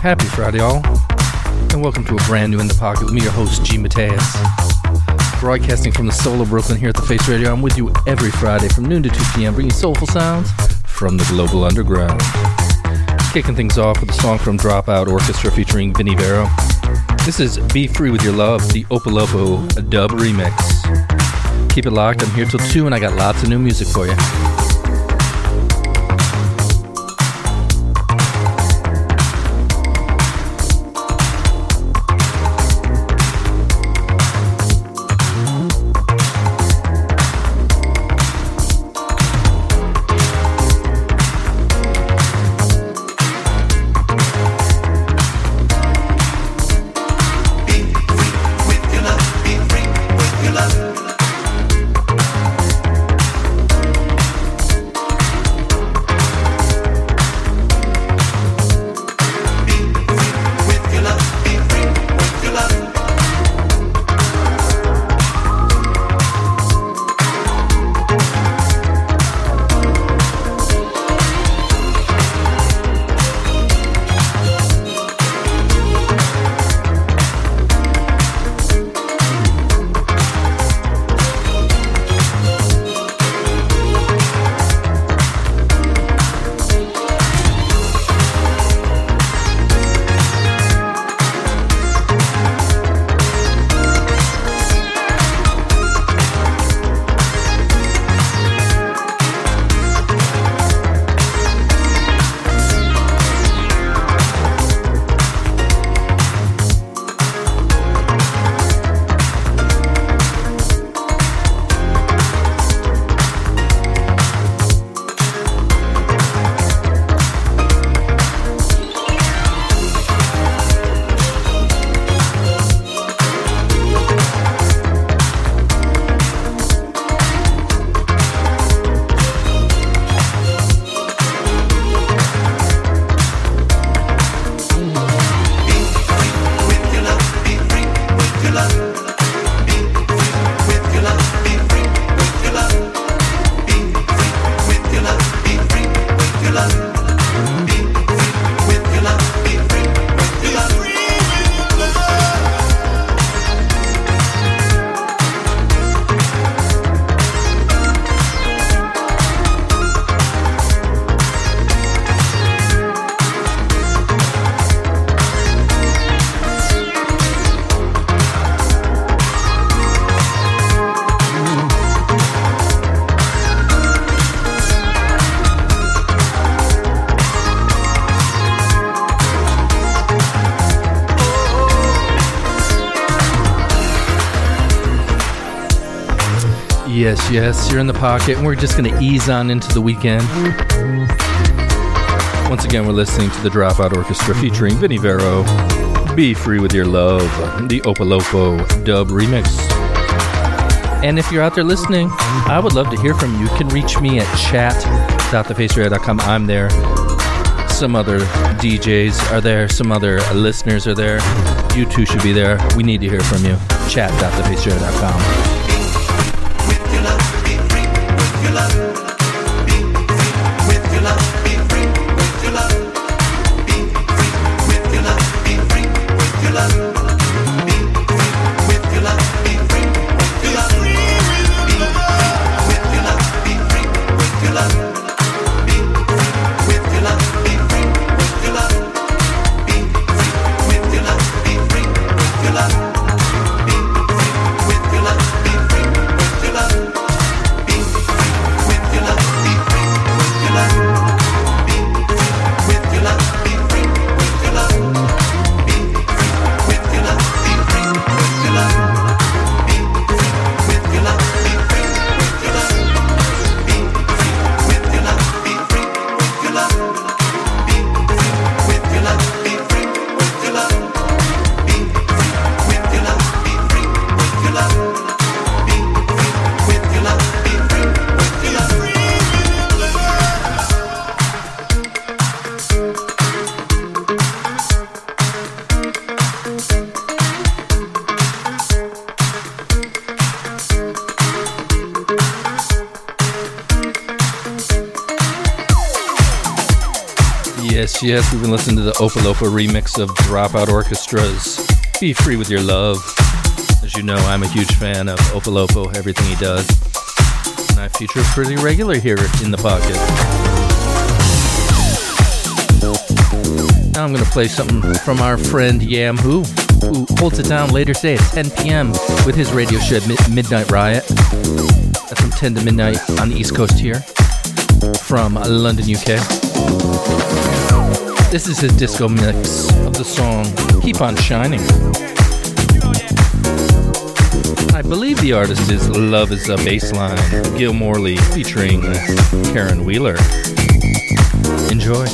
Happy Friday, all, and welcome to a brand new In the Pocket with me, your host, G. Mateus. Broadcasting from the soul of Brooklyn here at the Face Radio, I'm with you every Friday from noon to 2 p.m., bringing soulful sounds from the global underground. Kicking things off with a song from Dropout Orchestra featuring Vinnie Vero. This is Be Free With Your Love, the Opolopo dub remix. Keep it locked, I'm here till 2, and I got lots of new music for you. Yes, you're in the pocket, and we're just going to ease on into the weekend. Once again, we're listening to the Dropout Orchestra featuring Vinnie Vero. Be free with your love, the Opolopo dub remix. And if you're out there listening, I would love to hear from you. You can reach me at chat.thefaceradio.com. I'm there. some other DJs are there, some other listeners are there. You too should be there. We need to hear from you. Chat.thefaceradio.com. yes, listening to the Opolopo remix of Dropout Orchestra's Be Free With Your Love. As you know, I'm a huge fan of Opolopo, everything he does. And I feature pretty regular here in the pocket. Now I'm going to play something from our friend Yam Who, who holds it down later today at 10 p.m. with his radio show Midnight Riot. That's from 10 to midnight on the East Coast here from London, UK. This is his disco mix of the song Keep On Shining. I believe the artist is Love is a Bassline, Gil Morley featuring Karen Wheeler. Enjoy.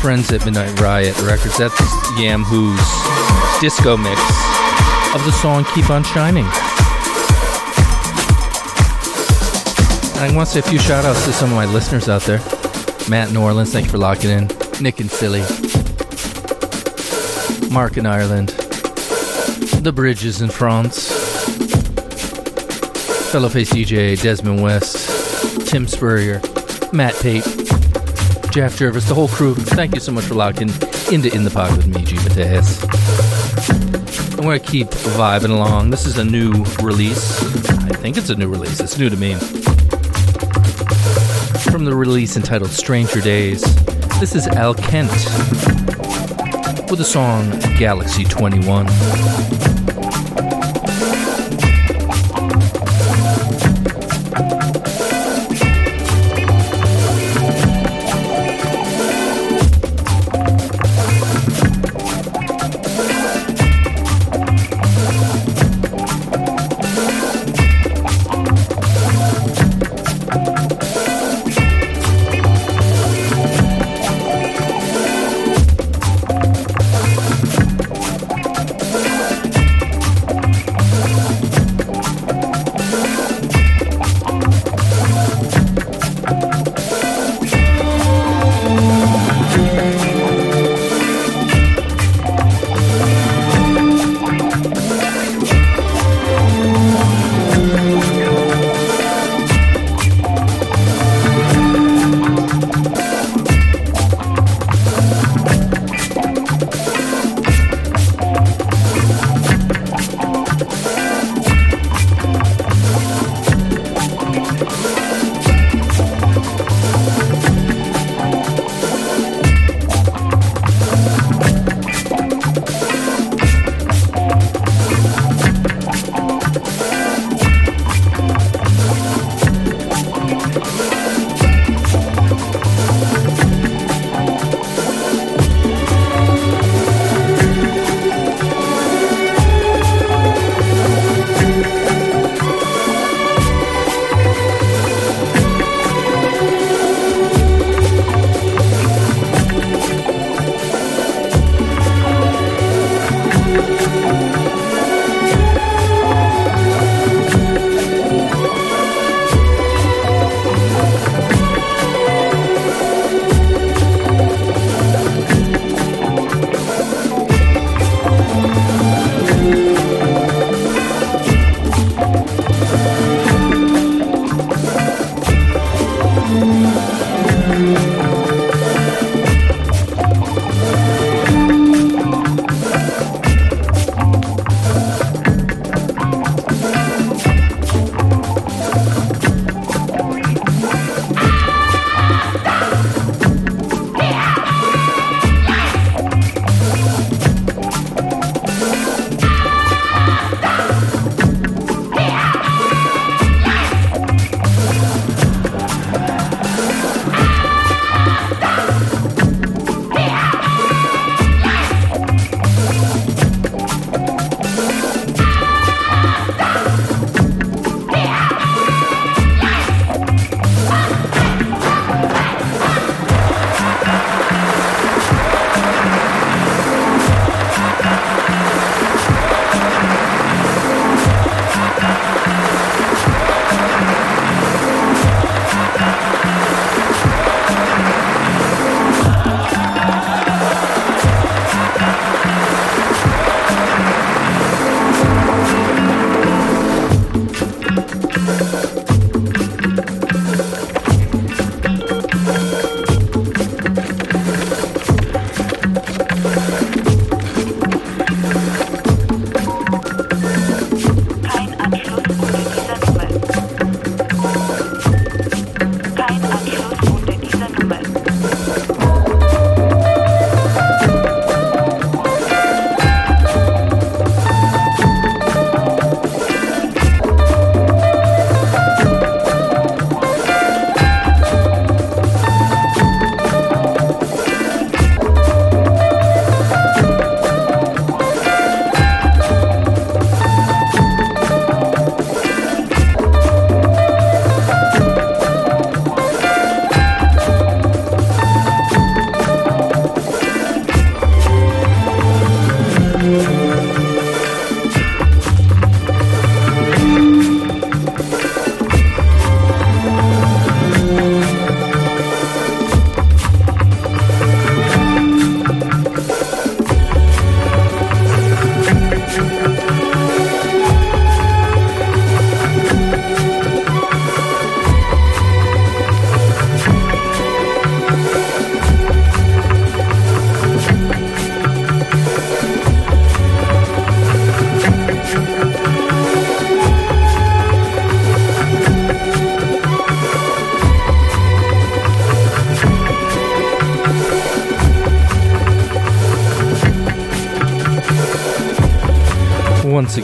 Friends at Midnight Riot Records. That's Yam Who's disco mix of the song Keep On Shining. And I want to say a few shout outs to some of my listeners out there. Matt in Orleans, thank you for locking in. Nick in Philly. Mark in Ireland. The Bridges in France. Fellow Face DJ Desmond West. Tim Spurrier. Matt Pate. Jeff Jervis, the whole crew. Thank you so much for locking into In the Pocket with me, G. Mateus. I'm going to keep vibing along. This is a new release. I think it's a new release. It's new to me from the release entitled Stranger Days. This is Al Kent with the song Galaxy 21.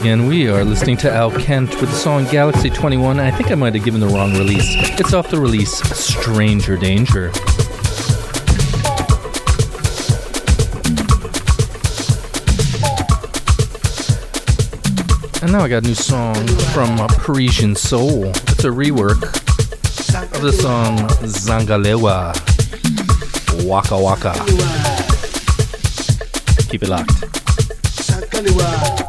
Again, we are listening to Al Kent with the song Galaxy 21. I think I might have given the wrong release. It's off the release Stranger Danger. And now I got a new song from Parisian Soul. It's a rework of the song Zangalewa Waka Waka. Keep it locked.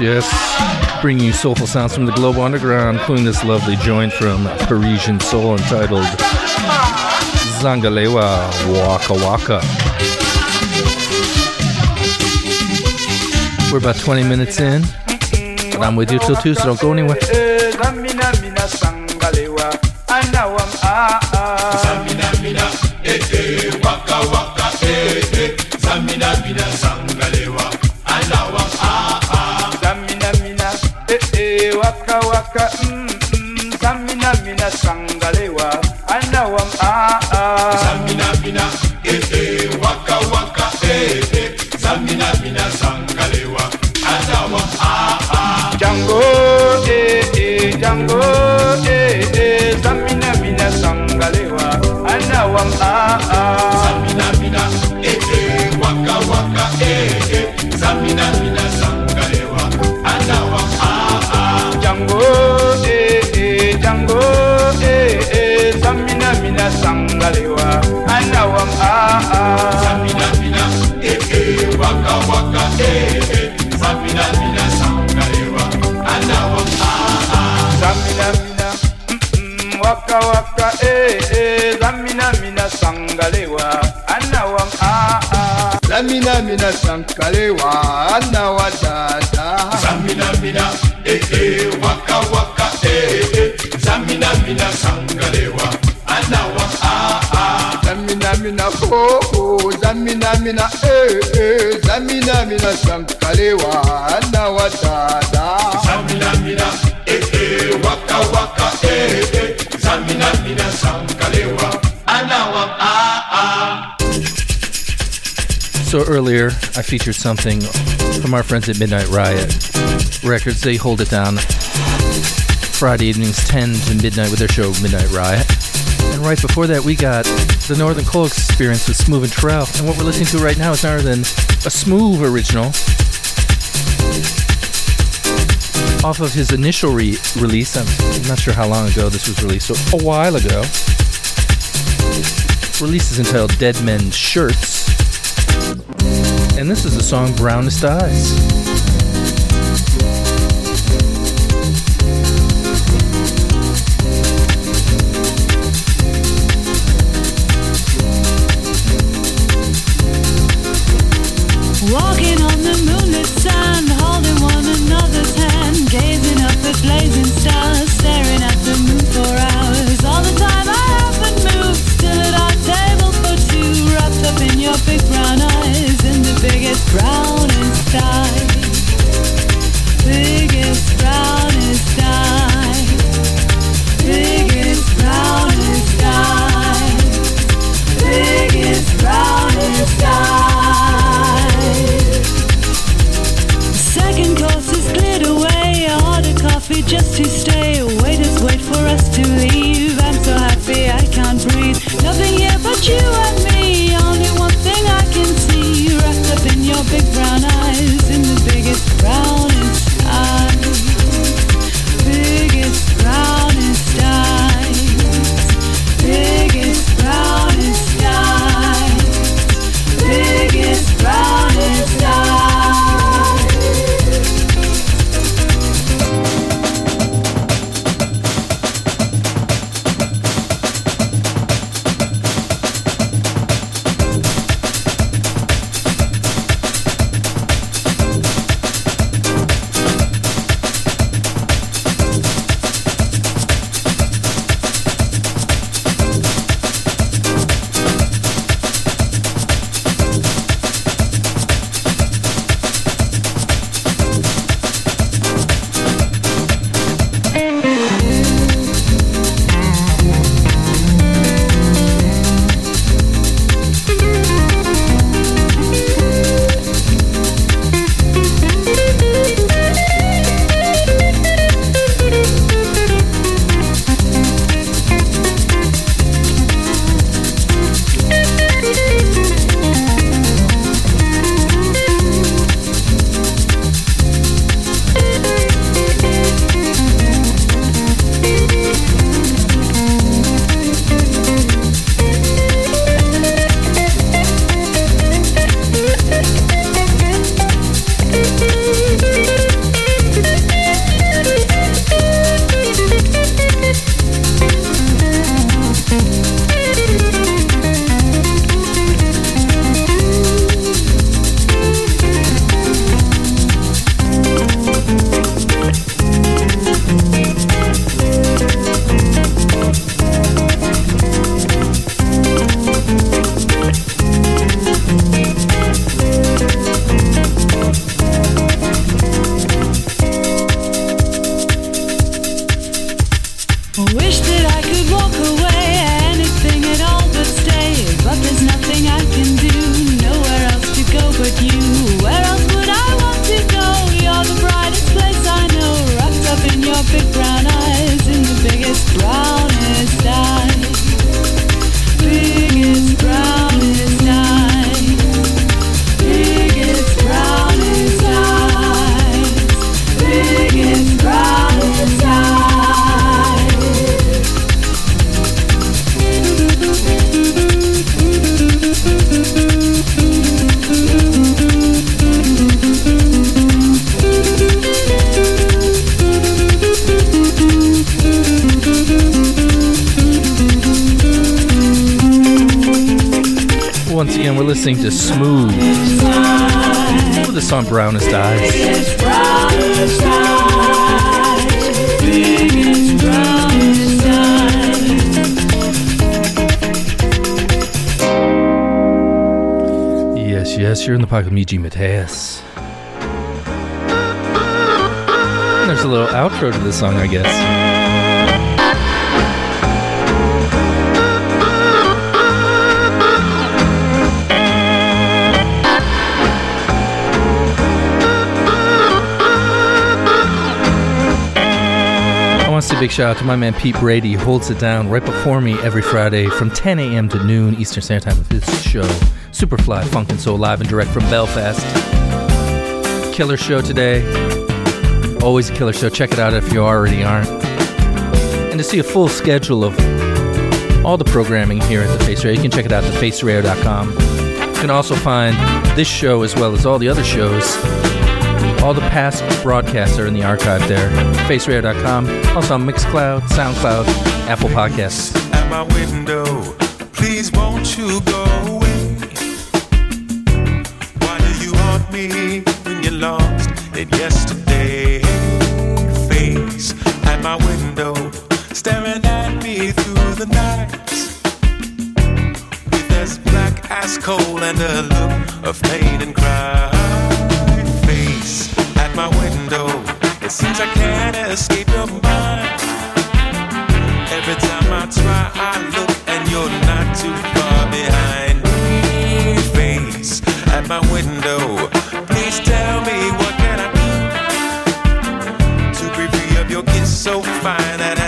Yes, yes. Bringing you soulful sounds from the global underground, including this lovely joint from Parisian Soul entitled Zangalewa Waka Waka. We're about 20 minutes in, but I'm with you till 2, so don't go anywhere. Samina mina, eh eh, waka waka, eh eh. Samina mina, sangalewa, anawa, ah ah. Django, eh eh, Django, eh eh. Samina mina, sangalewa, anawa, ah ah. Samina mina, eh eh, waka waka, eh eh. Samina mina, sangalewa, anawa, ah ah. Samina mina, mm mm, waka waka. Zamina mina sankalewa ana wadada. Zamina mina eh eh waka waka eh eh. Zamina mina sangalewa ana wa ah ah. Zamina mina ho ho Zamina mina eh eh. Zamina mina sankalewa ana wadada. Zamina So earlier, I featured something from our friends at Midnight Riot Records. They hold it down Friday evenings, 10 to midnight, with their show Midnight Riot. And right before that, we got the Northern Coal Experience with Smoove and Turrell. And what we're listening to right now is none other than a Smoove original off of his initial re- release. I'm not sure how long ago this was released, so a while ago. Release is entitled Dead Men's Shirts. And this is the song Brownest Eyes. The G. Mateus. There's a little outro to this song, I guess. I want to say a big shout out to my man Pete Brady. He holds it down right before me every Friday from 10 a.m. to noon Eastern Standard Time with his show, Superfly Funkin' Soul, live and direct from Belfast. Killer show today. Always a killer show. Check it out if you already aren't. And to see a full schedule of all the programming here at the Face Radio, you can check it out at thefaceradio.com. You can also find this show as well as all the other shows all the past broadcasts are in the archive there. Faceradio.com. Also on Mixcloud, SoundCloud, Apple Podcasts. at my window. Please won't you go me when you're lost in yesterday? Face at my window, staring at me through the night. With as black as coal and a look of pain and cry. Face at my window, it seems I can't escape your mind. Every time I try, I look and you're not too far behind. Face at my window. Please tell me what can I do to break free of your kiss so fine that has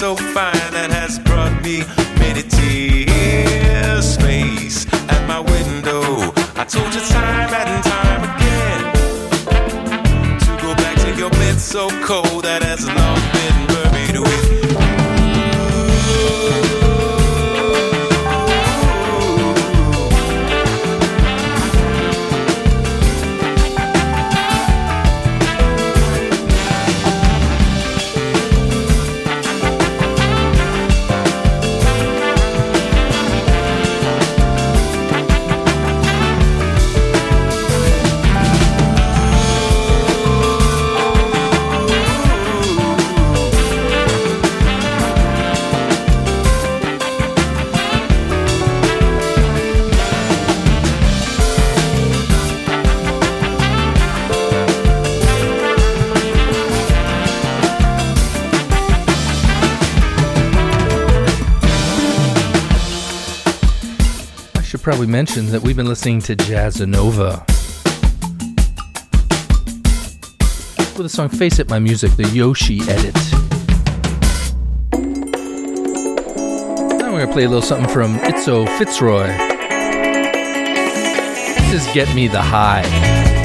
so fine mention that we've been listening to Jazzanova. With the song Face It My Music, the Yoshi edit. Now we're going to play a little something from Izo FitzRoy. This is Get Me the High.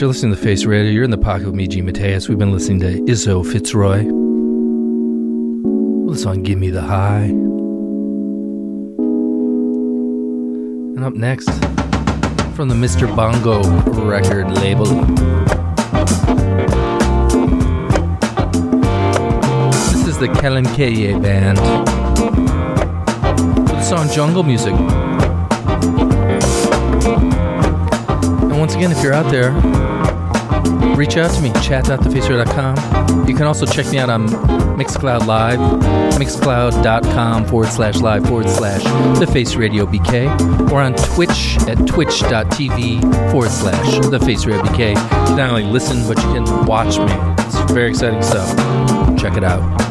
You're listening to Face Radio. You're in the pocket with me, G. Mateus. We've been listening to Izo FitzRoy. The song Give Me the High. And up next, from the Mr. Bongo record label. This is the Kelenkye Band. With the song Jungle Music. Once again, if you're out there, reach out to me, chat.thefacer.com. You can also check me out on Mixcloud Live, mixcloud.com forward slash live forward slash The Face Radio BK, or on Twitch at twitch.tv forward slash The Face Radio BK. You can not only listen, but you can watch me. It's very exciting stuff. Check it out.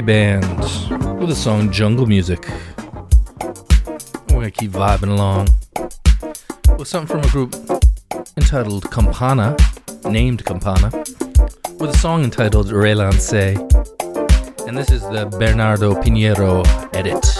Band with the song Jungle Music. We're gonna keep vibing along with something from a group entitled Campana, named Campana, with a song entitled Relance. And this is the Bernardo Pinheiro edit.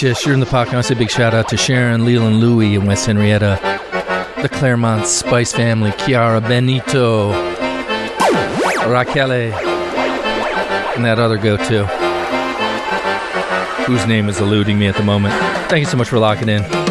Yes, you're in the pocket. I want to say a big shout out to Sharon, Leland Louie, and West Henrietta, the Claremont Spice family, Chiara Benito, Raquel, and that other go to, whose name is eluding me at the moment. Thank you so much for locking in.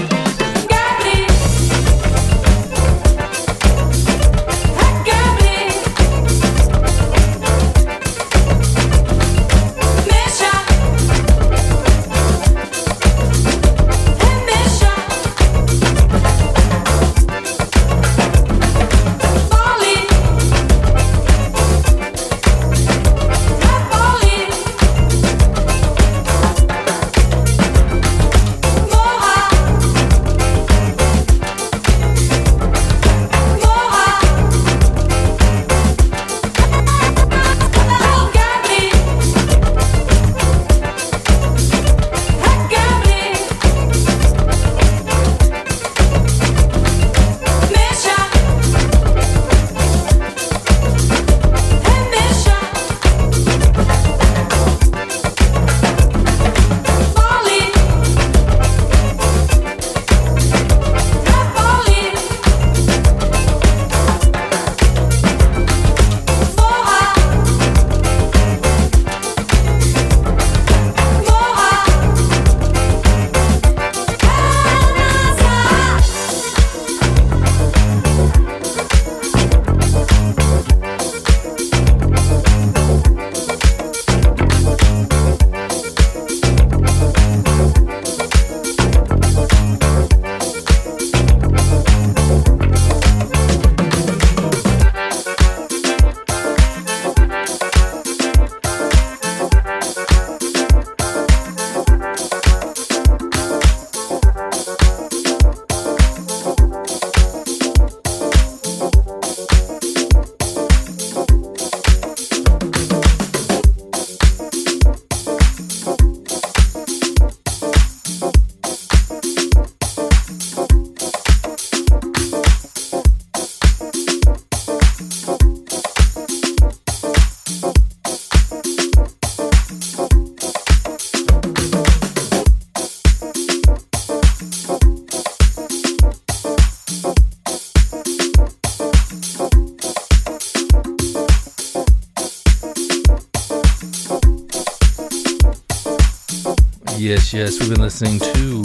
yes, we've been listening to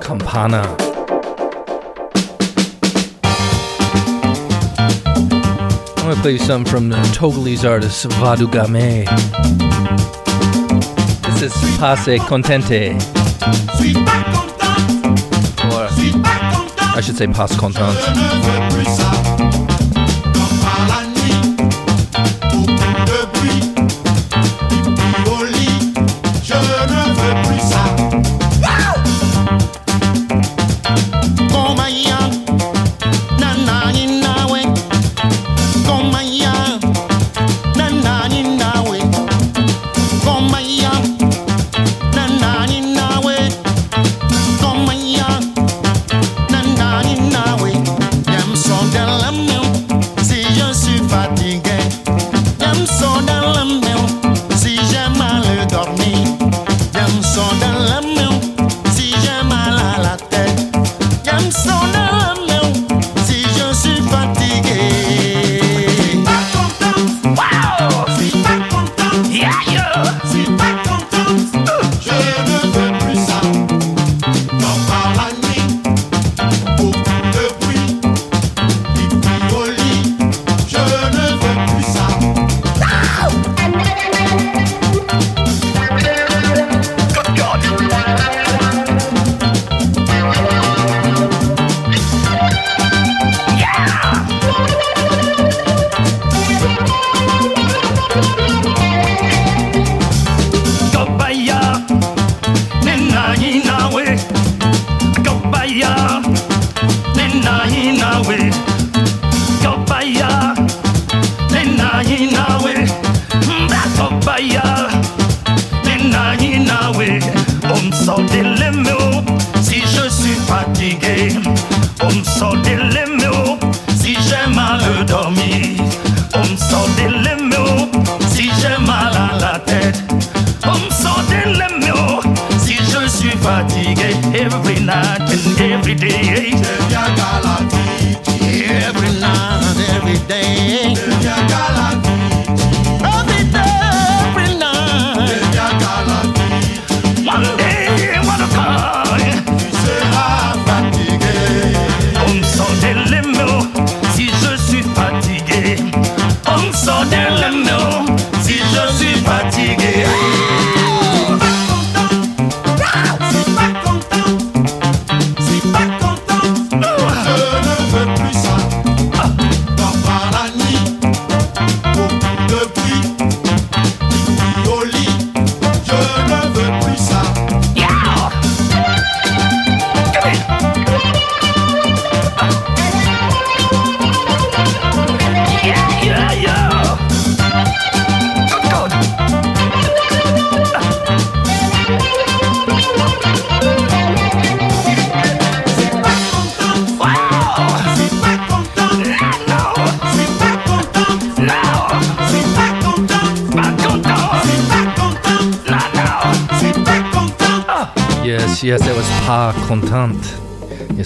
Campana. I'm gonna play you some from the Togolese artist Vaudou Game. This is Passe Contente. Or I should say Passe Contente.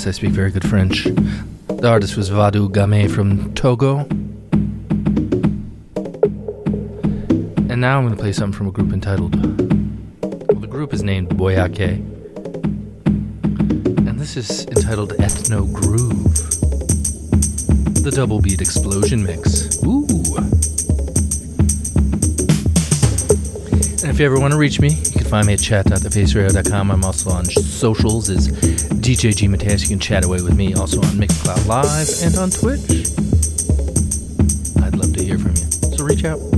I speak very good French. The artist was Vaudou Game from Togo. And now I'm going to play something from a group entitled. Well, the group is named Boyake. And this is entitled Ethno Groove. The double beat explosion mix. Ooh. And if you ever want to reach me, can find me at chat.thefaceradio.com. I'm also on socials as DJ G Mateus. You can chat away with me also on Mixcloud Live and on Twitch. I'd love to hear from you. So reach out.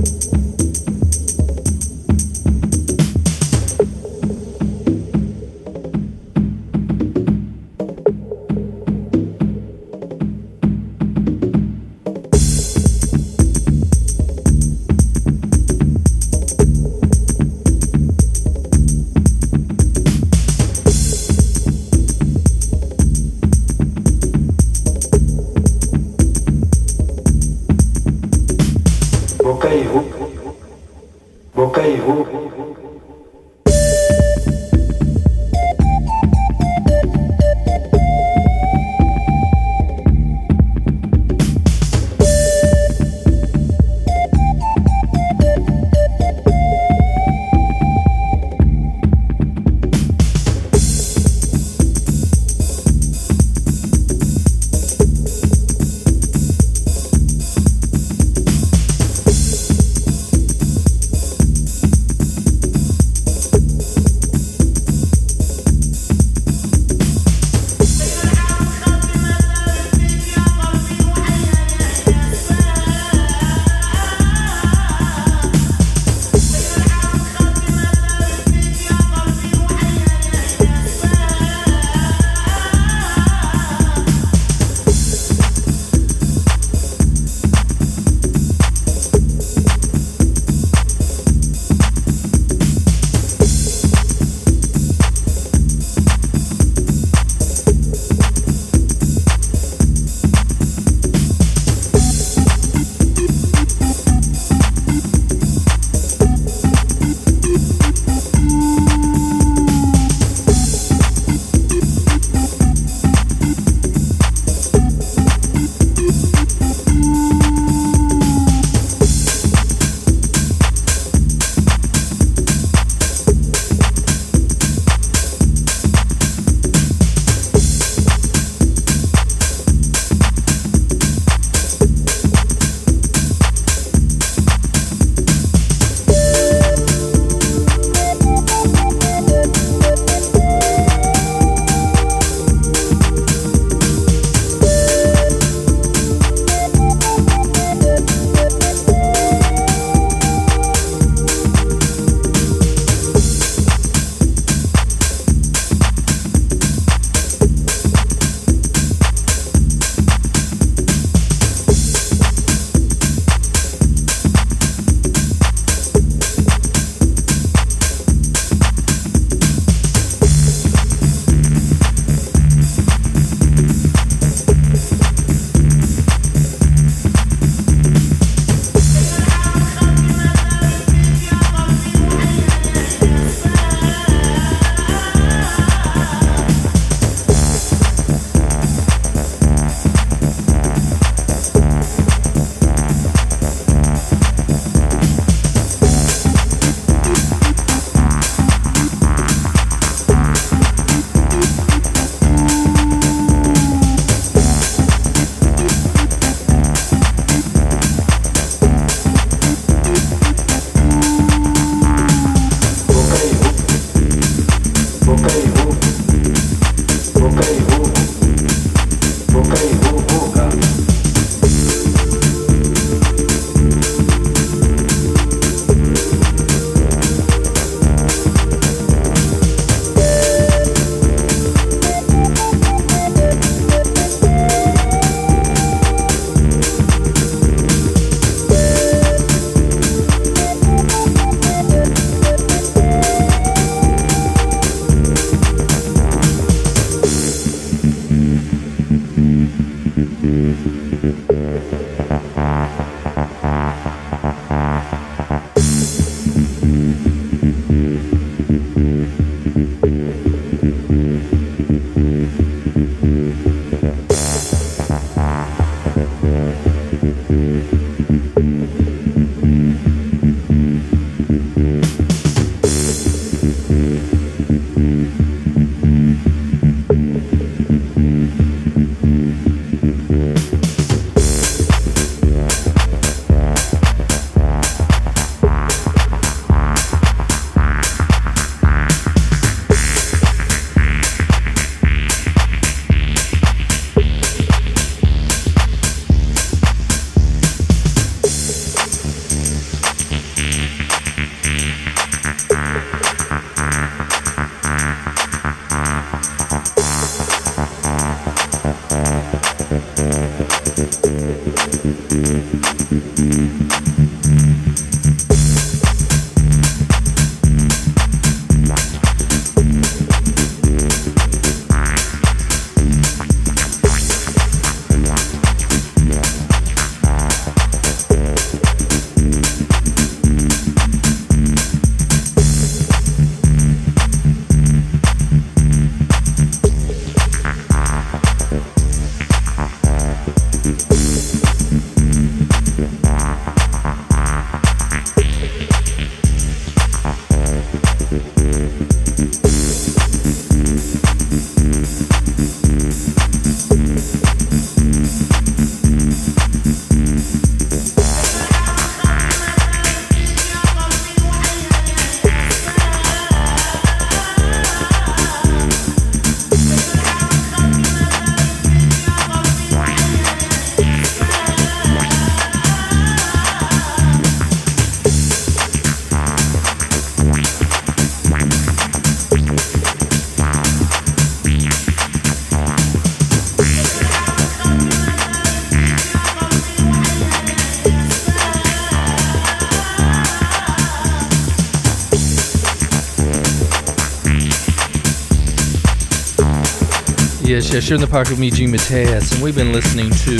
Yes, you're in the pocket with me, G. Mateus, and we've been listening to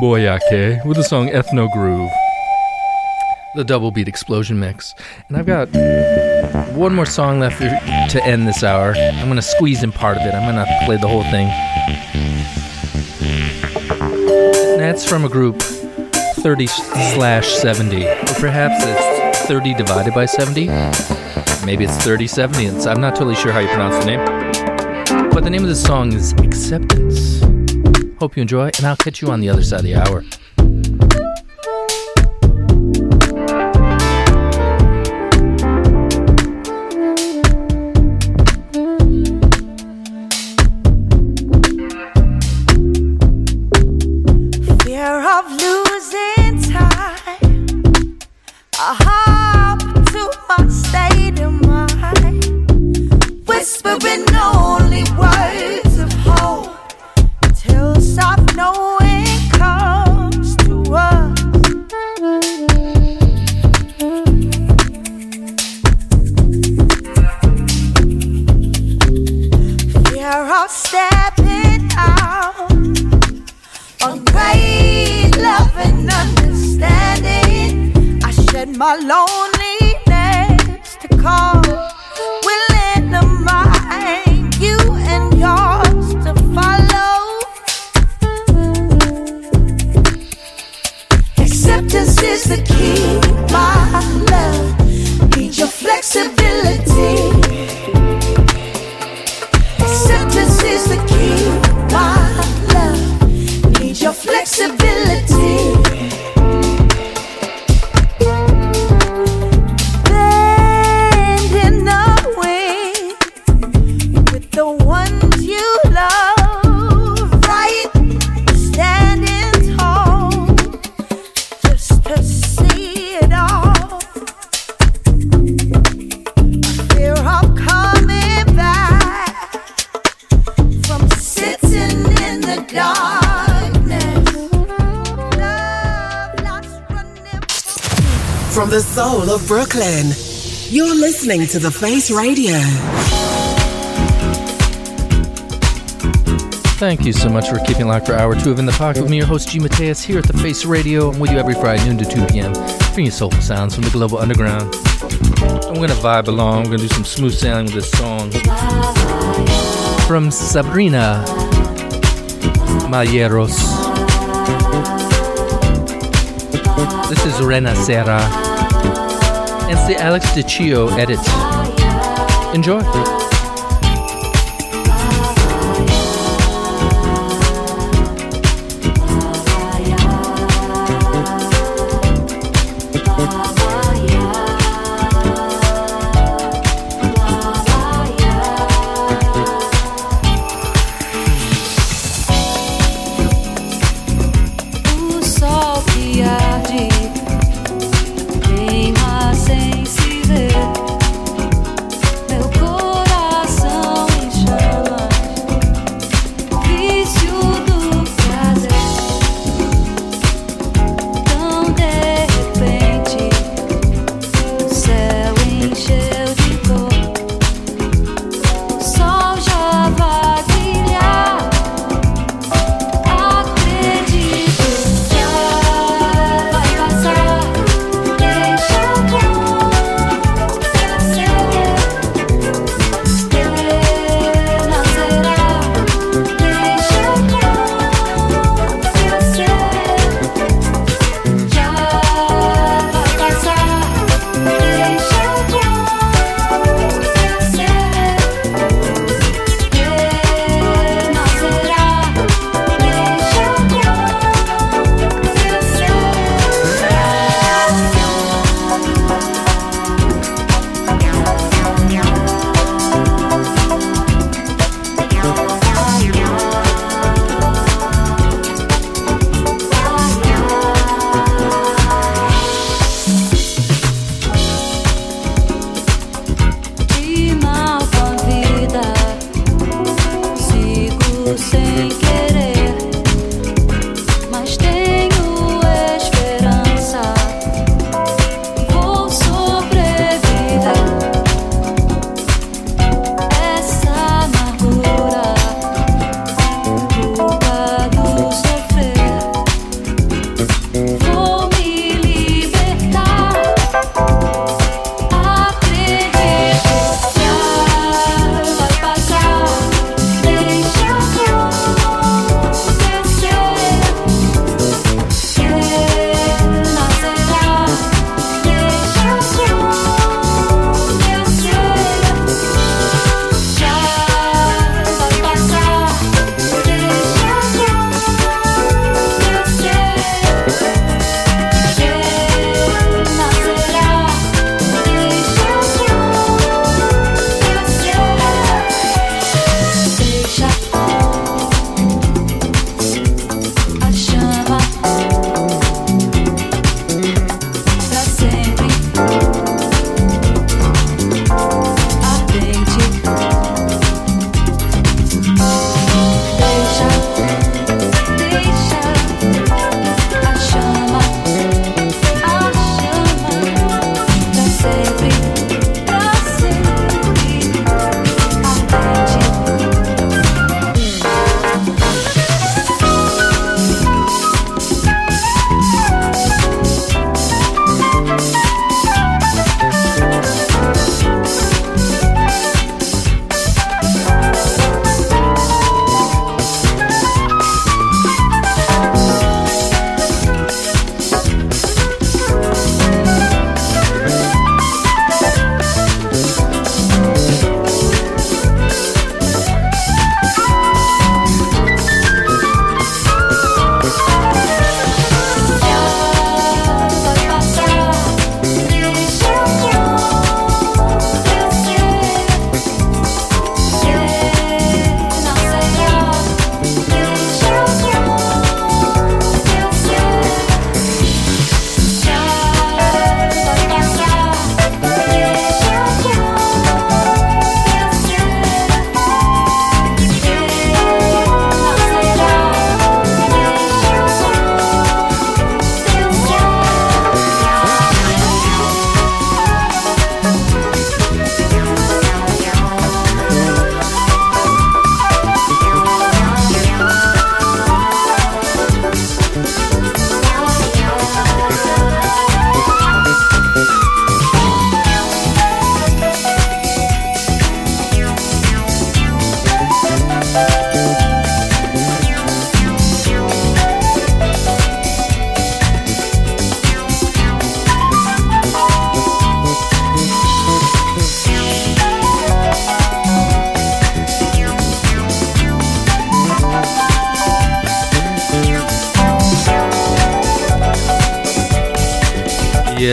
Boyake with the song Ethno Groove, the double beat explosion mix. And I've got one more song left to end this hour. I'm going to squeeze in part of it, I'm going to play the whole thing. And that's from a group 30 slash 70, or perhaps it's 30 divided by 70. Maybe it's 3070. It's, I'm not totally sure how you pronounce the name. But the name of the song is Acceptance. Hope you enjoy, and I'll catch you on the other side of the hour. The soul of Brooklyn, you're listening to The Face Radio. Thank you so much for keeping locked for hour two of In the Pocket with me, your host G. Mateus, here at the Face Radio. I'm with you every Friday, noon to 2 p.m., bringing you soulful sounds from the global underground. I'm gonna vibe along. We're gonna do some smooth sailing with this song from Sabrina Malheiros. This is Renacera. And it's the Alex DiCio edit. Enjoy.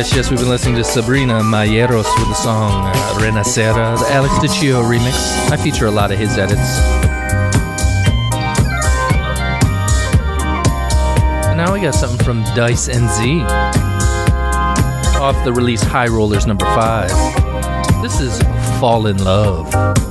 Yes, yes, we've been listening to Sabrina Malheiros with the song uh, Renacera, the Alex DiCio remix. I feature a lot of his edits. And now we got something from Dice and Z off the release High Rollers number 5. This is Fall in Love.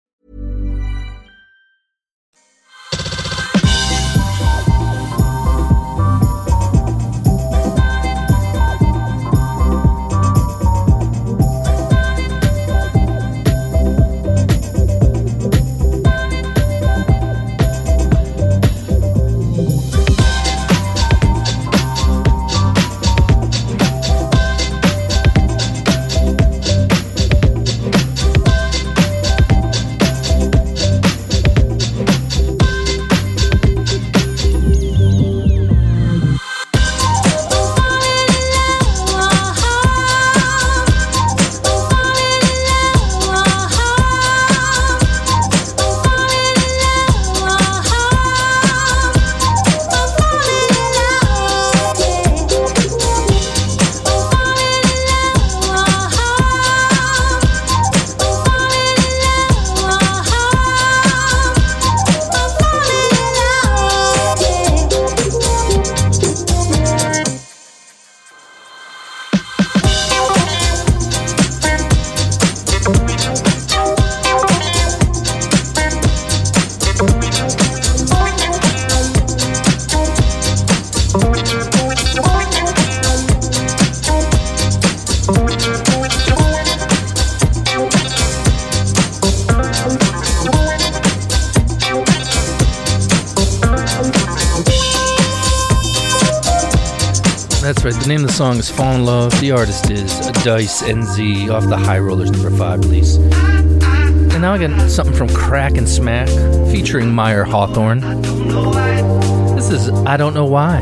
Song is Fall in Love. The artist is Dice NZ off the High Rollers number five release. And now I got something from Kraak & Smaak featuring Mayer Hawthorne. This is I Don't Know Why.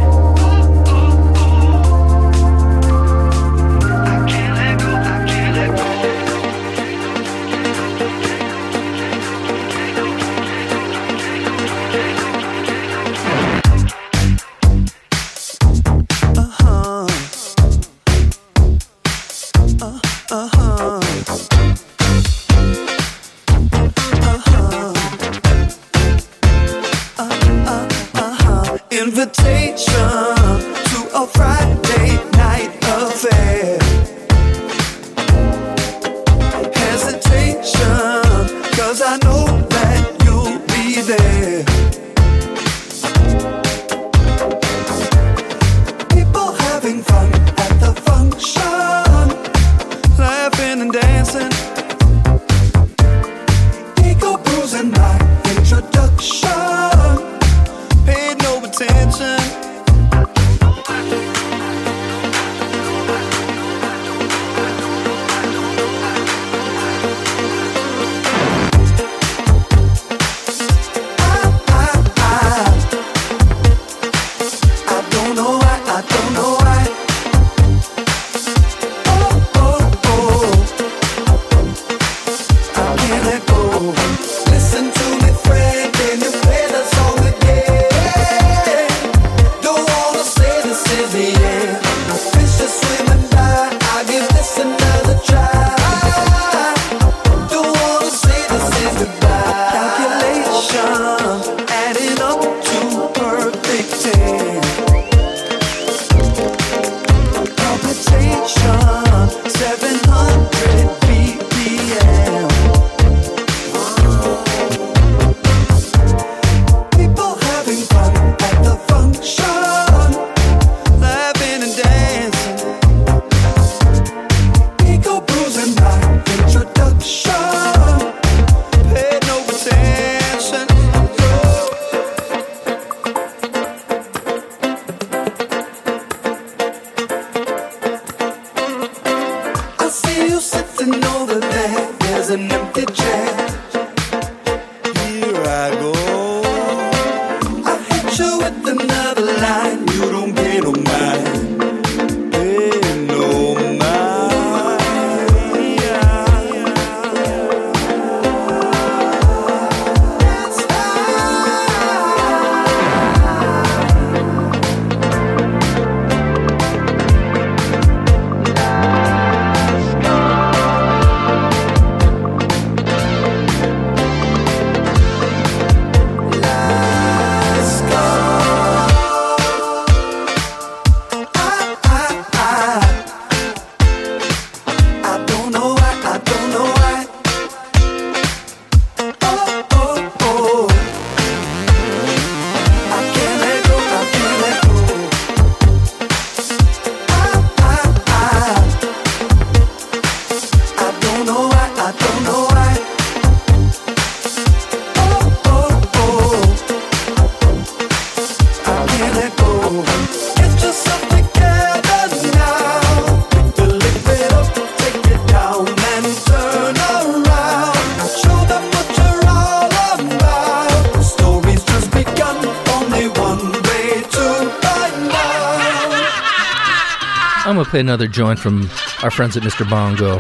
Another joint from our friends at Mr. Bongo.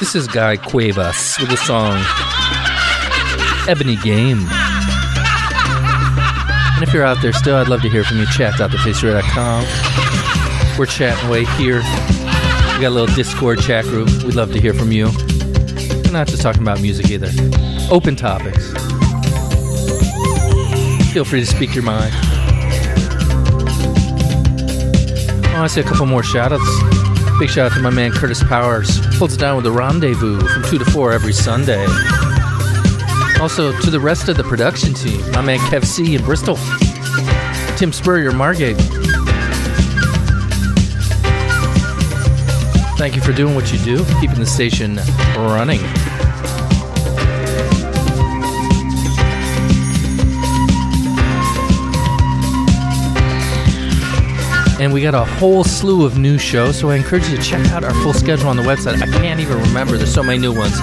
This is Guy Cuevas with the song Ebony Game. And if you're out there still, I'd love to hear from you. Chat.thefaceradio.com. We're chatting away here. We got a little Discord chat group. We'd love to hear from you. We're not just talking about music either. Open topics. Feel free to speak your mind. I say a couple more shout outs. Big shout out to my man Curtis Powers. Holds it down with the rendezvous from 2 to 4 every Sunday. Also to the rest of the production team. My man Kev C in Bristol. Tim Spurrier, Margate. Thank you for doing what you do, keeping the station running. And we got a whole slew of new shows, so I encourage you to check out our full schedule on the website. I can't even remember, there's so many new ones.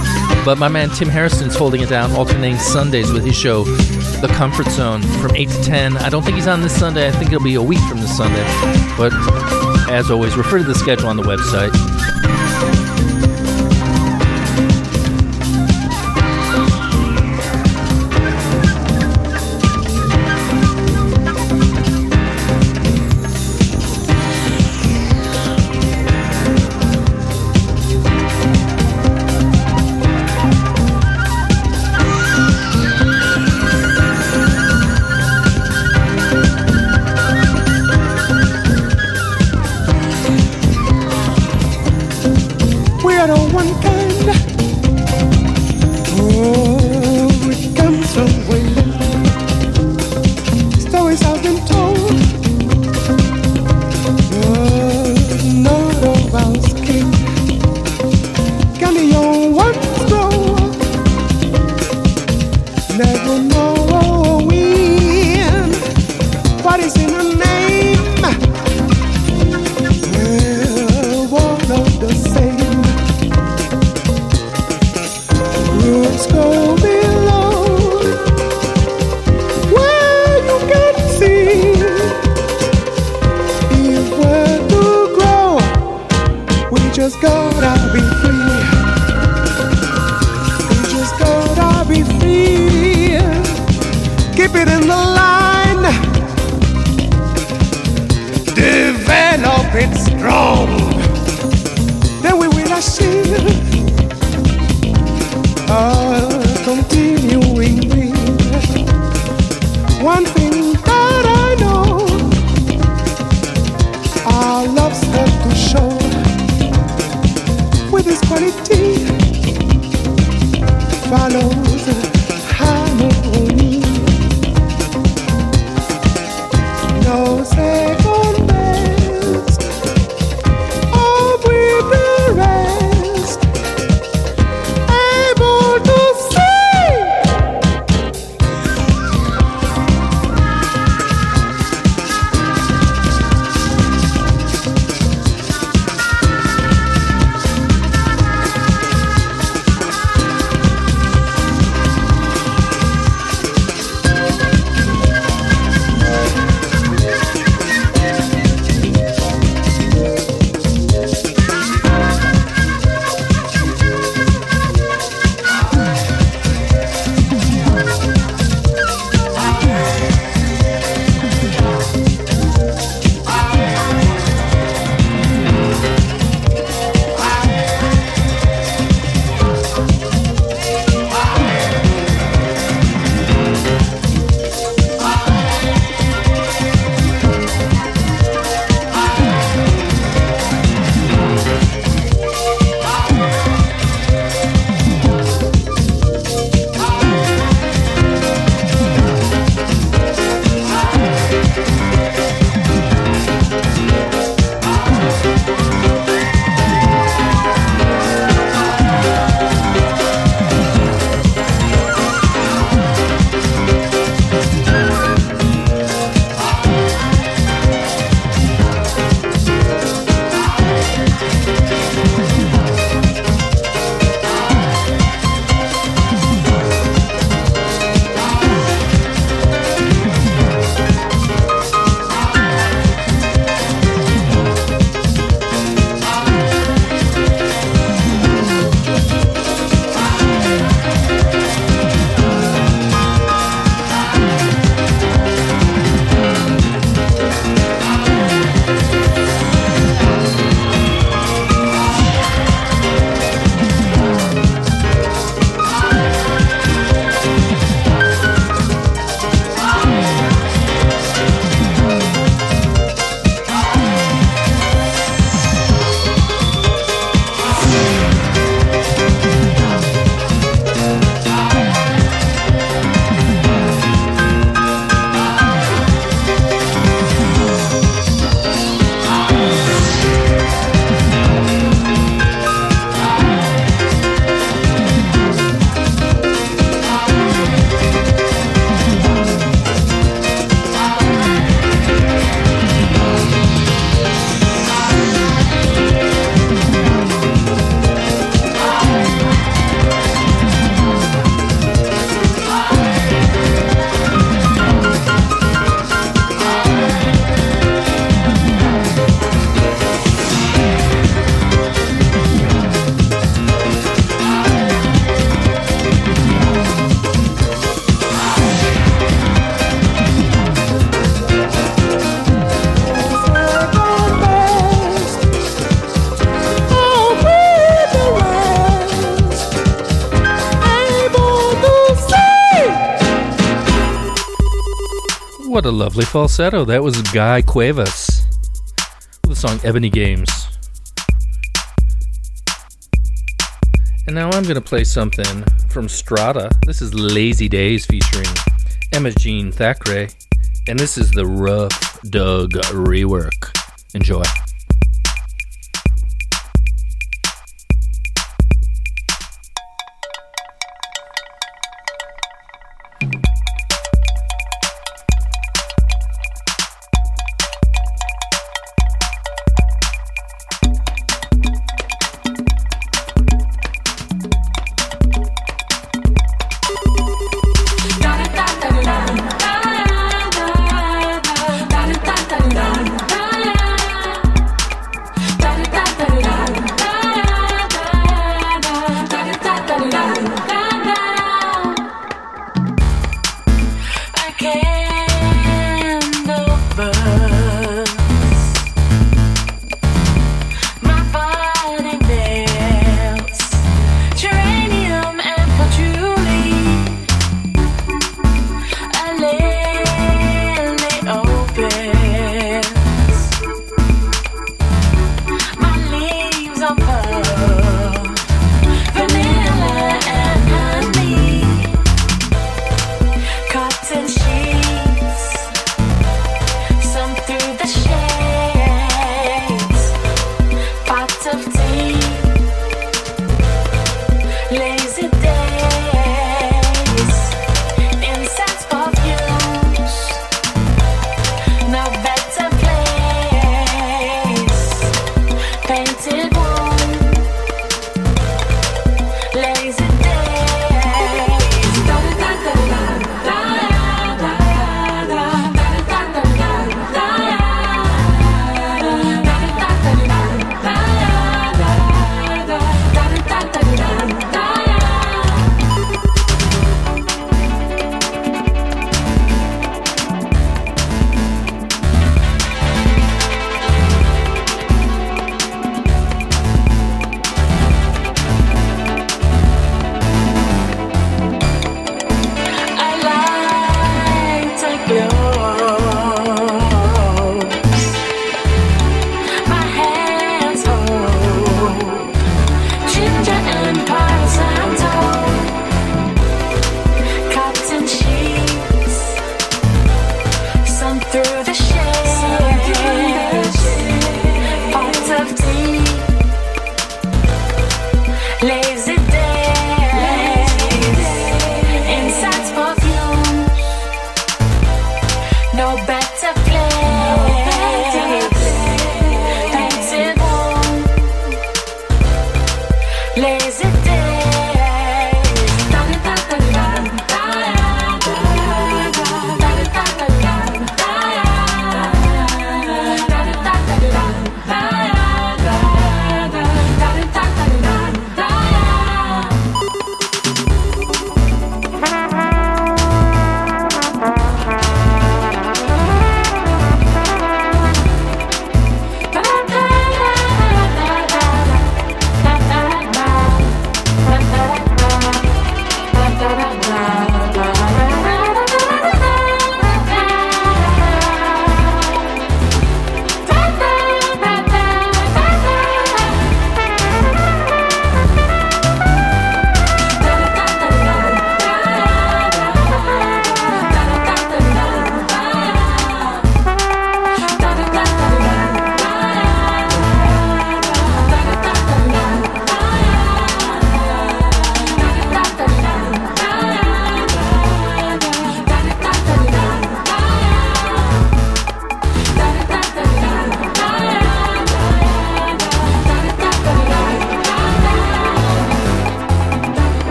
But my man Tim Harrison's holding it down, alternating Sundays with his show, The Comfort Zone, from 8 to 10. I don't think he's on this Sunday, I think it'll be a week from this Sunday. But as always, refer to the schedule on the website. What a lovely falsetto. That was Guy Cuevas with the song Ebony Games. And now I'm going to play something from Strata. This is Lazy Days featuring Emma Jean Thackray. And this is the Rough Dug rework. Enjoy.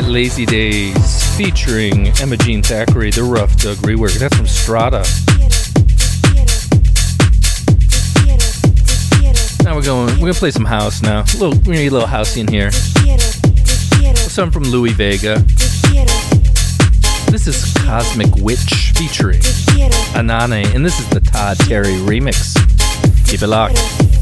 right, Lazy Days featuring Emma Jean Thackray, The Rough Doug rework. That's from Strata. Now we're going. We're gonna play some house now. A little, we need a little house in here. Some from Louie Vega. This is Cosmic Witch featuring Anane, and this is the Todd Terry remix. Keep it locked.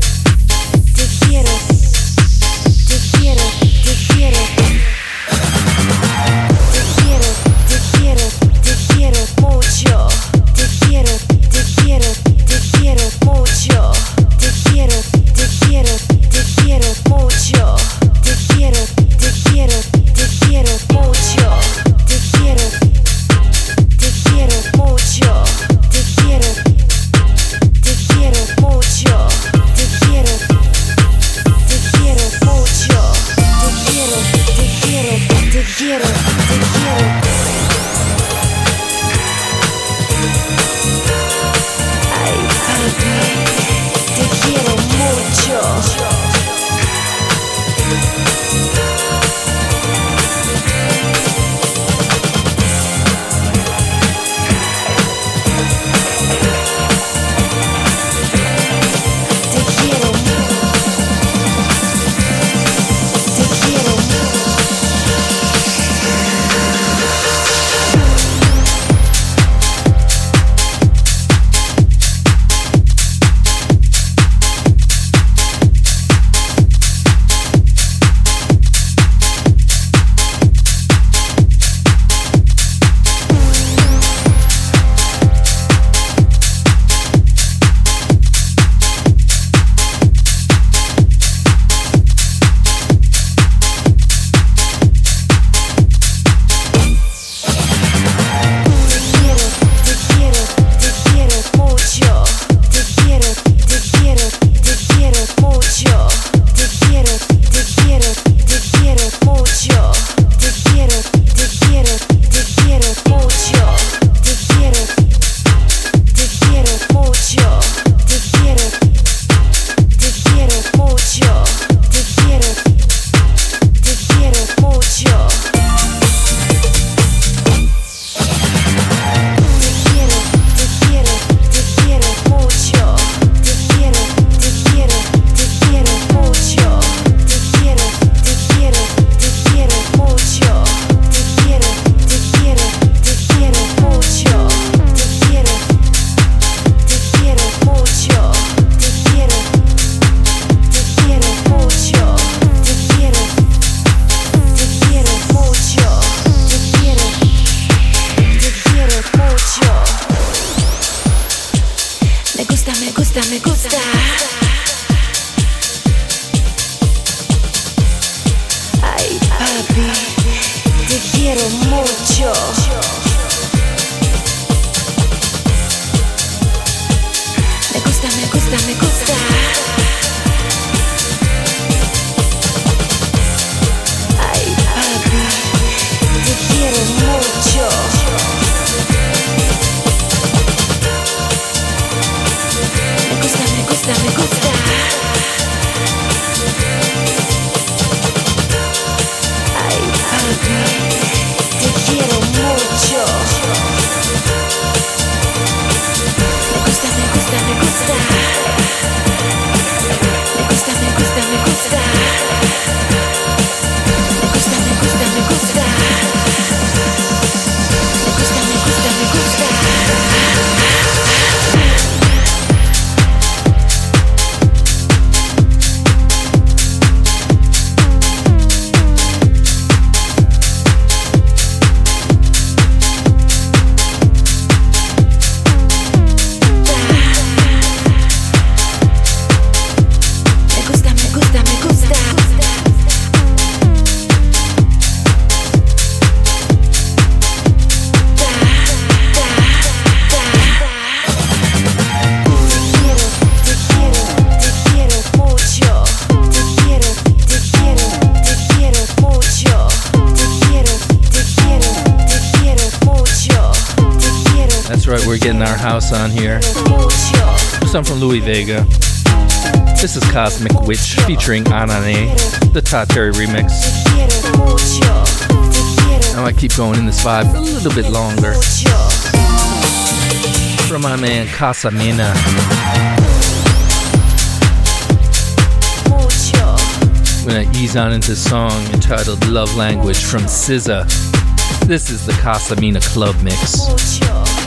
Cosmic Witch featuring Anane, the Todd Terry remix. I might keep going in this vibe a little bit longer. From my man Casamina. I'm gonna ease on into a song entitled Love Language from SZA. This is the Casamina Club Mix.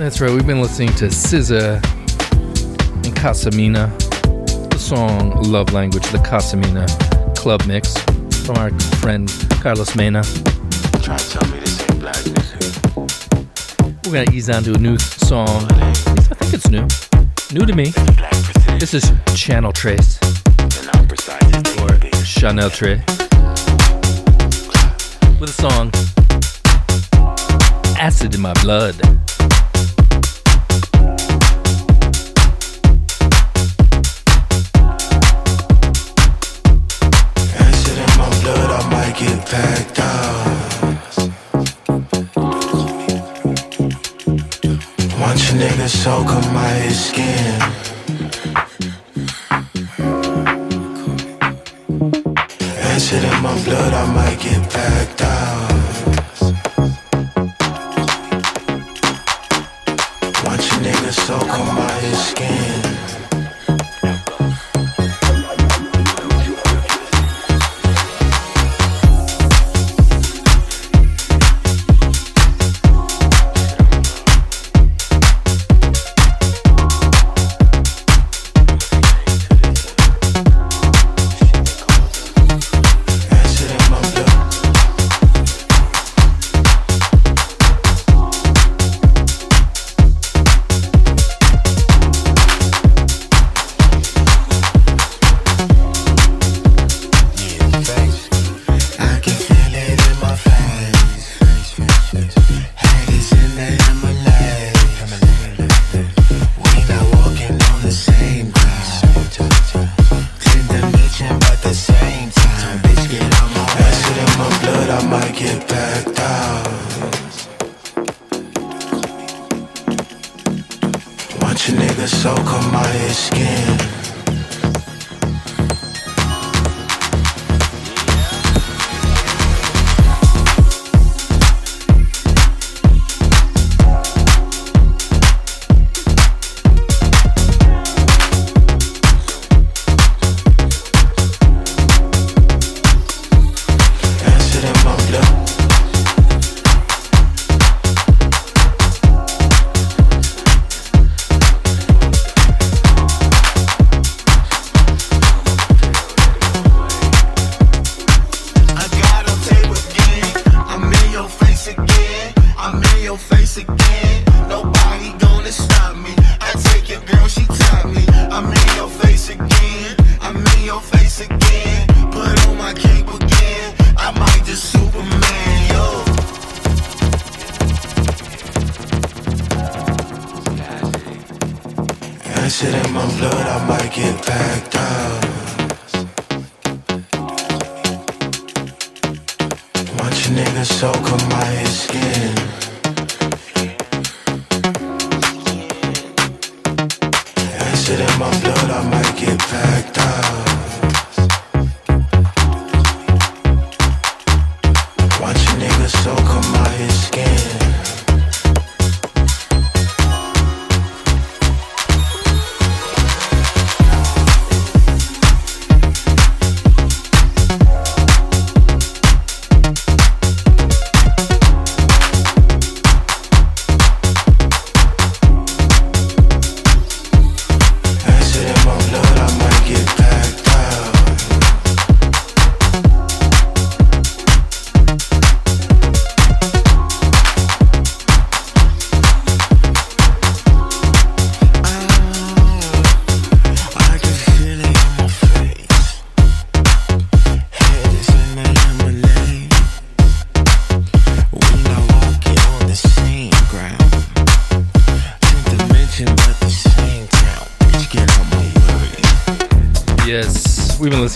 That's right, we've been listening to SZA and Casamina, the song Love Language, the Casamina club mix from our friend Carlos Mena. Try to tell me this ain't black music. We're gonna ease on to a new song. I think it's new. New to me. This is Channel Trace. Or Chanel Trace. With a song Acid in My Blood. Nigga soak on my skin. Acid in my blood, I might get packed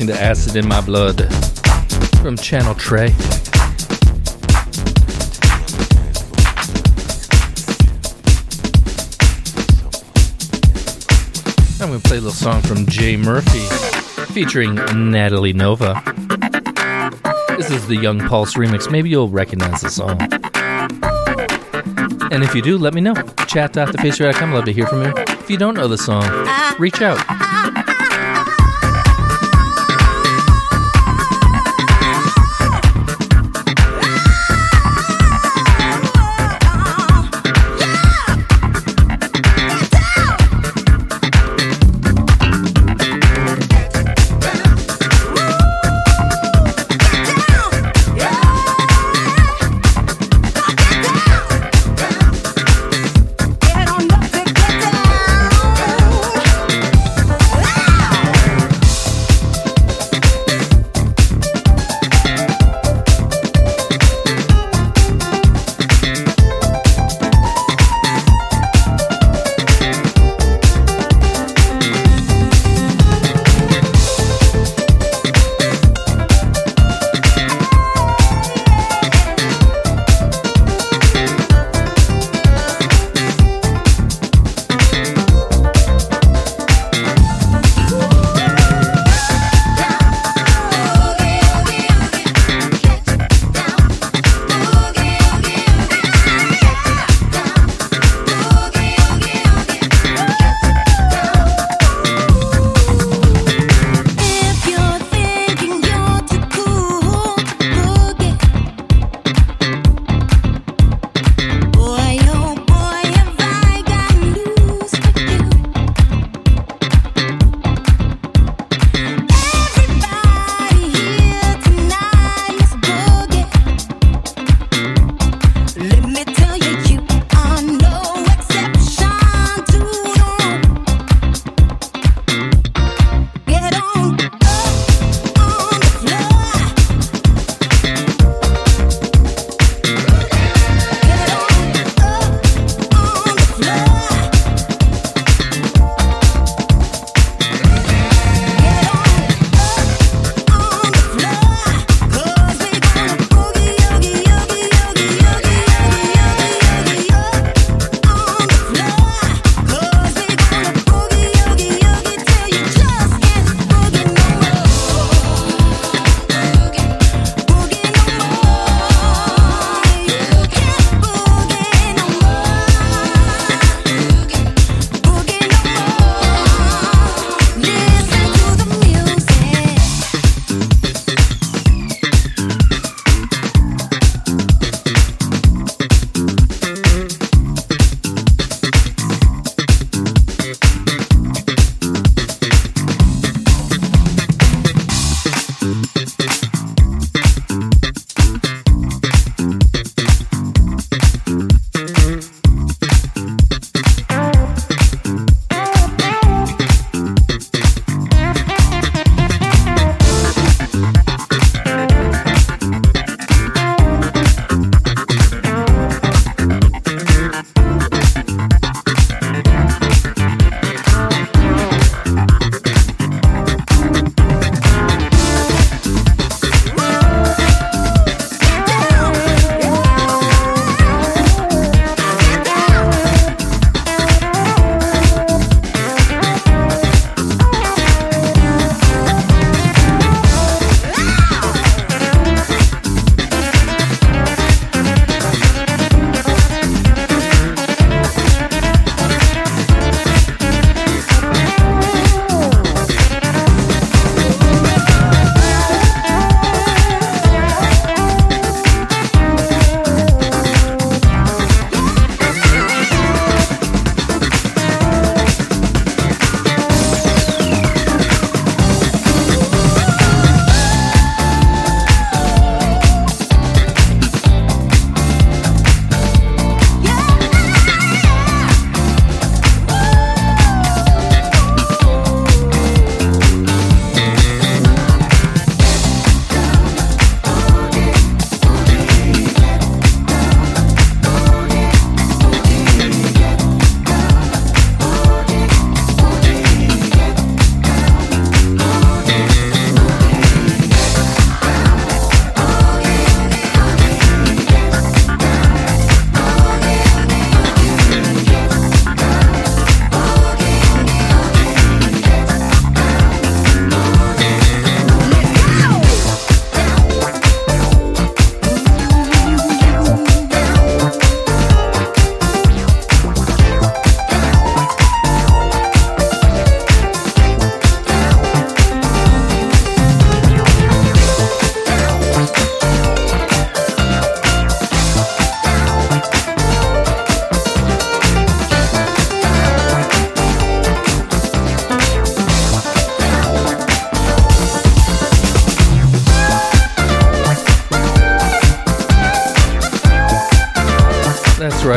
listening to Acid in My Blood from Channel Tres. I'm going to play a little song from Jay Murphy featuring Natalie Nova. This is the Young Pulse remix. Maybe you'll recognize the song. And if you do, let me know. Chat.thefaceradio.com. Love to hear from you. If you don't know the song, uh, reach out.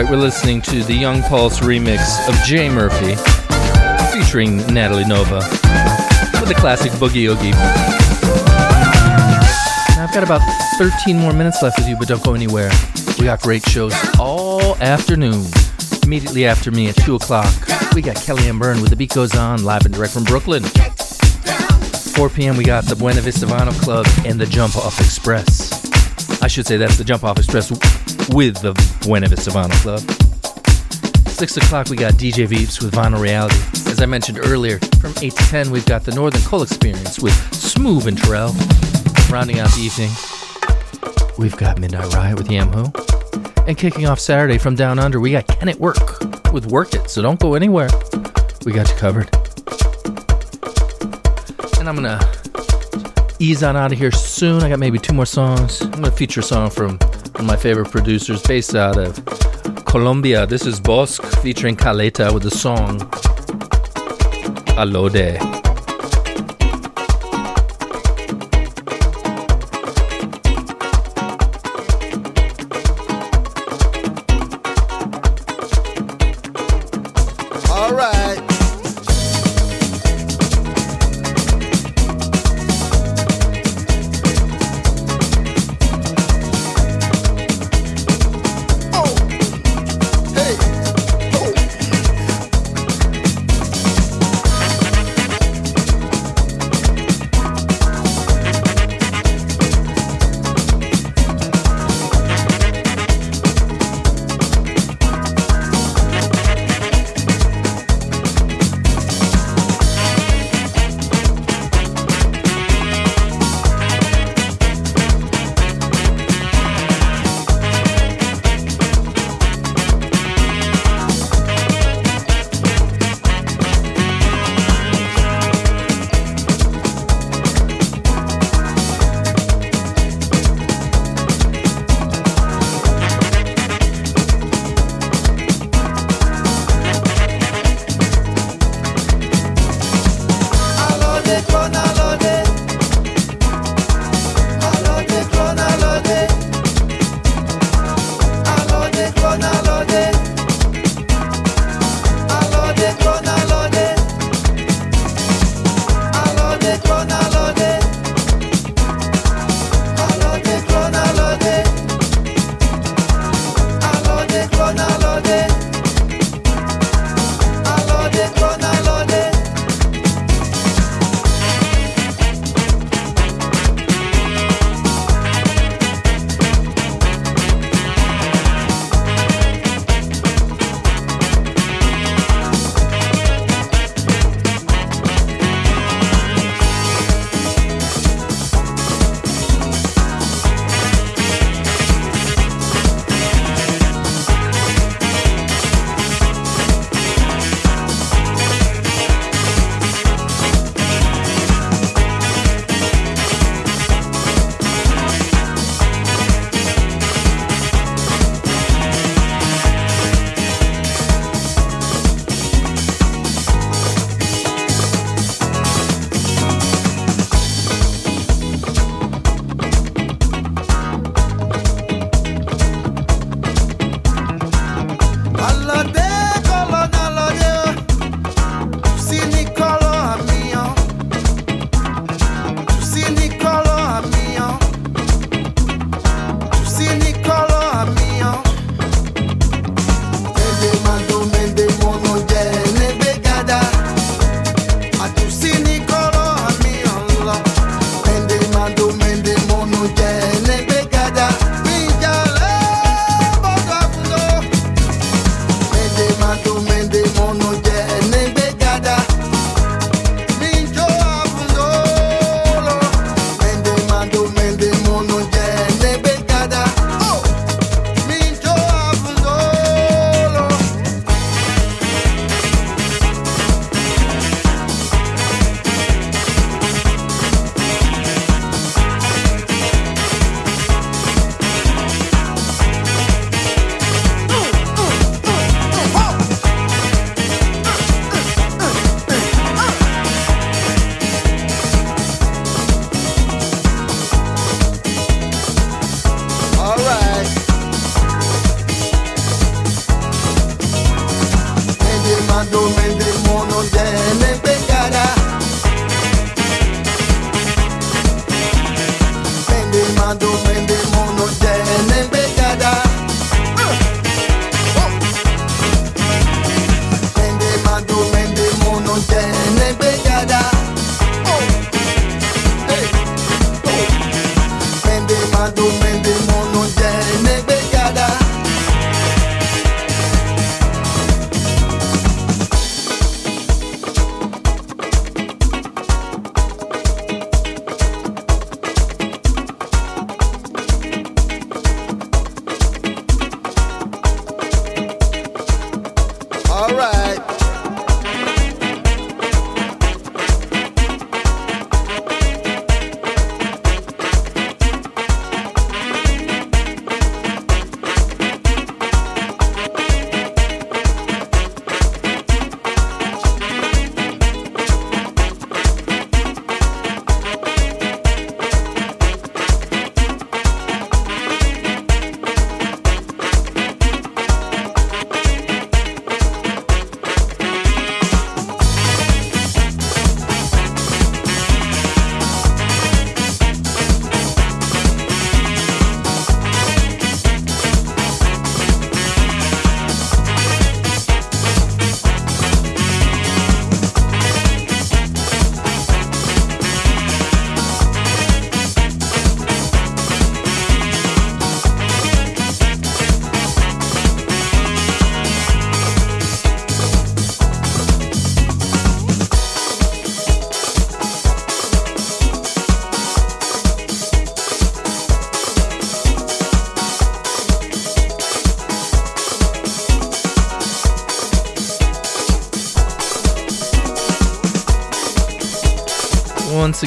Right, we're listening to the Young Pulse remix of Jay Murphy featuring Natalie Nova with the classic Boogie Oogie. Now, I've got about 13 more minutes left with you, but don't go anywhere. We got great shows all afternoon. Immediately after me at 2 o'clock, we got Kelly Kellyanne Byrne with The Beat Goes On, live and direct from Brooklyn. 4 p.m., we got the Buena Vista Vinyl Club and the Jump Off Express. I should say that's the Jump Off Express with the Buena Vista Vinyl Club. 6 o'clock, we got DJ Veeps with Vinyl Reality. As I mentioned earlier, from 8 to 10, we've got the Northern Coal Experience with Smoove and Turrell. Rounding out the evening, we've got Midnight Riot with Yamho. And kicking off Saturday from Down Under, we got Can It Work with Work It, so don't go anywhere. We got you covered. And I'm gonna ease on out of here soon. I got maybe two more songs. I'm gonna feature a song from one of my favorite producers based out of Colombia. This is Bosq featuring Kaleta with the song Alode.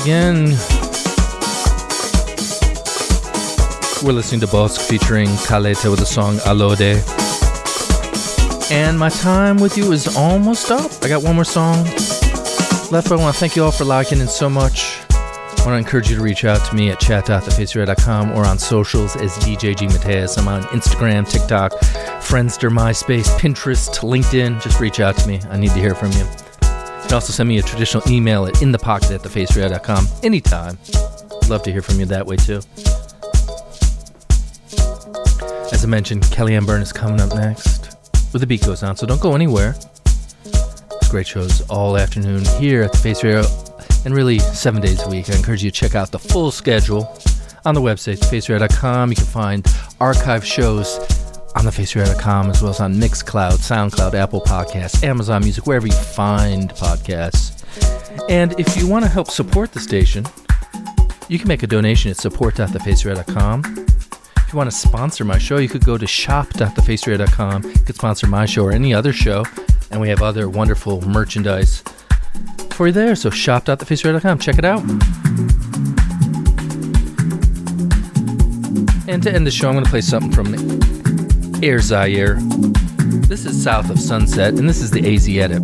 Again, we're listening to Bosq featuring Kaleta with the song Alode. And my time with you is almost up. I got one more song left, but I want to thank you all for liking it so much. I want to encourage you to reach out to me at chat.thefaceradio.com or on socials as DJ G Mateus. I'm on Instagram, TikTok, Friendster, MySpace, Pinterest, LinkedIn. Just reach out to me. I need to hear from you. Can also send me a traditional email at inthepocket at anytime. Love to hear from you that way too. As I mentioned, Kellyanne Byrne is coming up next with the beat goes on, so don't go anywhere. It's great shows all afternoon here at the Face Radio and really seven days a week. I encourage you to check out the full schedule on the website, thefaceradio.com. You can find archive shows on thefaceradio.com as well as on Mixcloud, SoundCloud, Apple Podcasts, Amazon Music, wherever you find podcasts. And if you want to help support the station, you can make a donation at support.thefaceradio.com. If you want to sponsor my show, you could go to shop.thefaceradio.com. You could sponsor my show or any other show, and we have other wonderful merchandise for you there. So shop.thefaceradio.com. Check it out. And to end the show, I'm going to play something from Air Zaire. This is south of Sunset, and this is the AZ edit.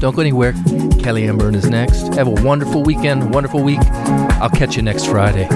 Don't go anywhere. Kelly Amber is next. Have a wonderful weekend, wonderful week. I'll catch you next Friday.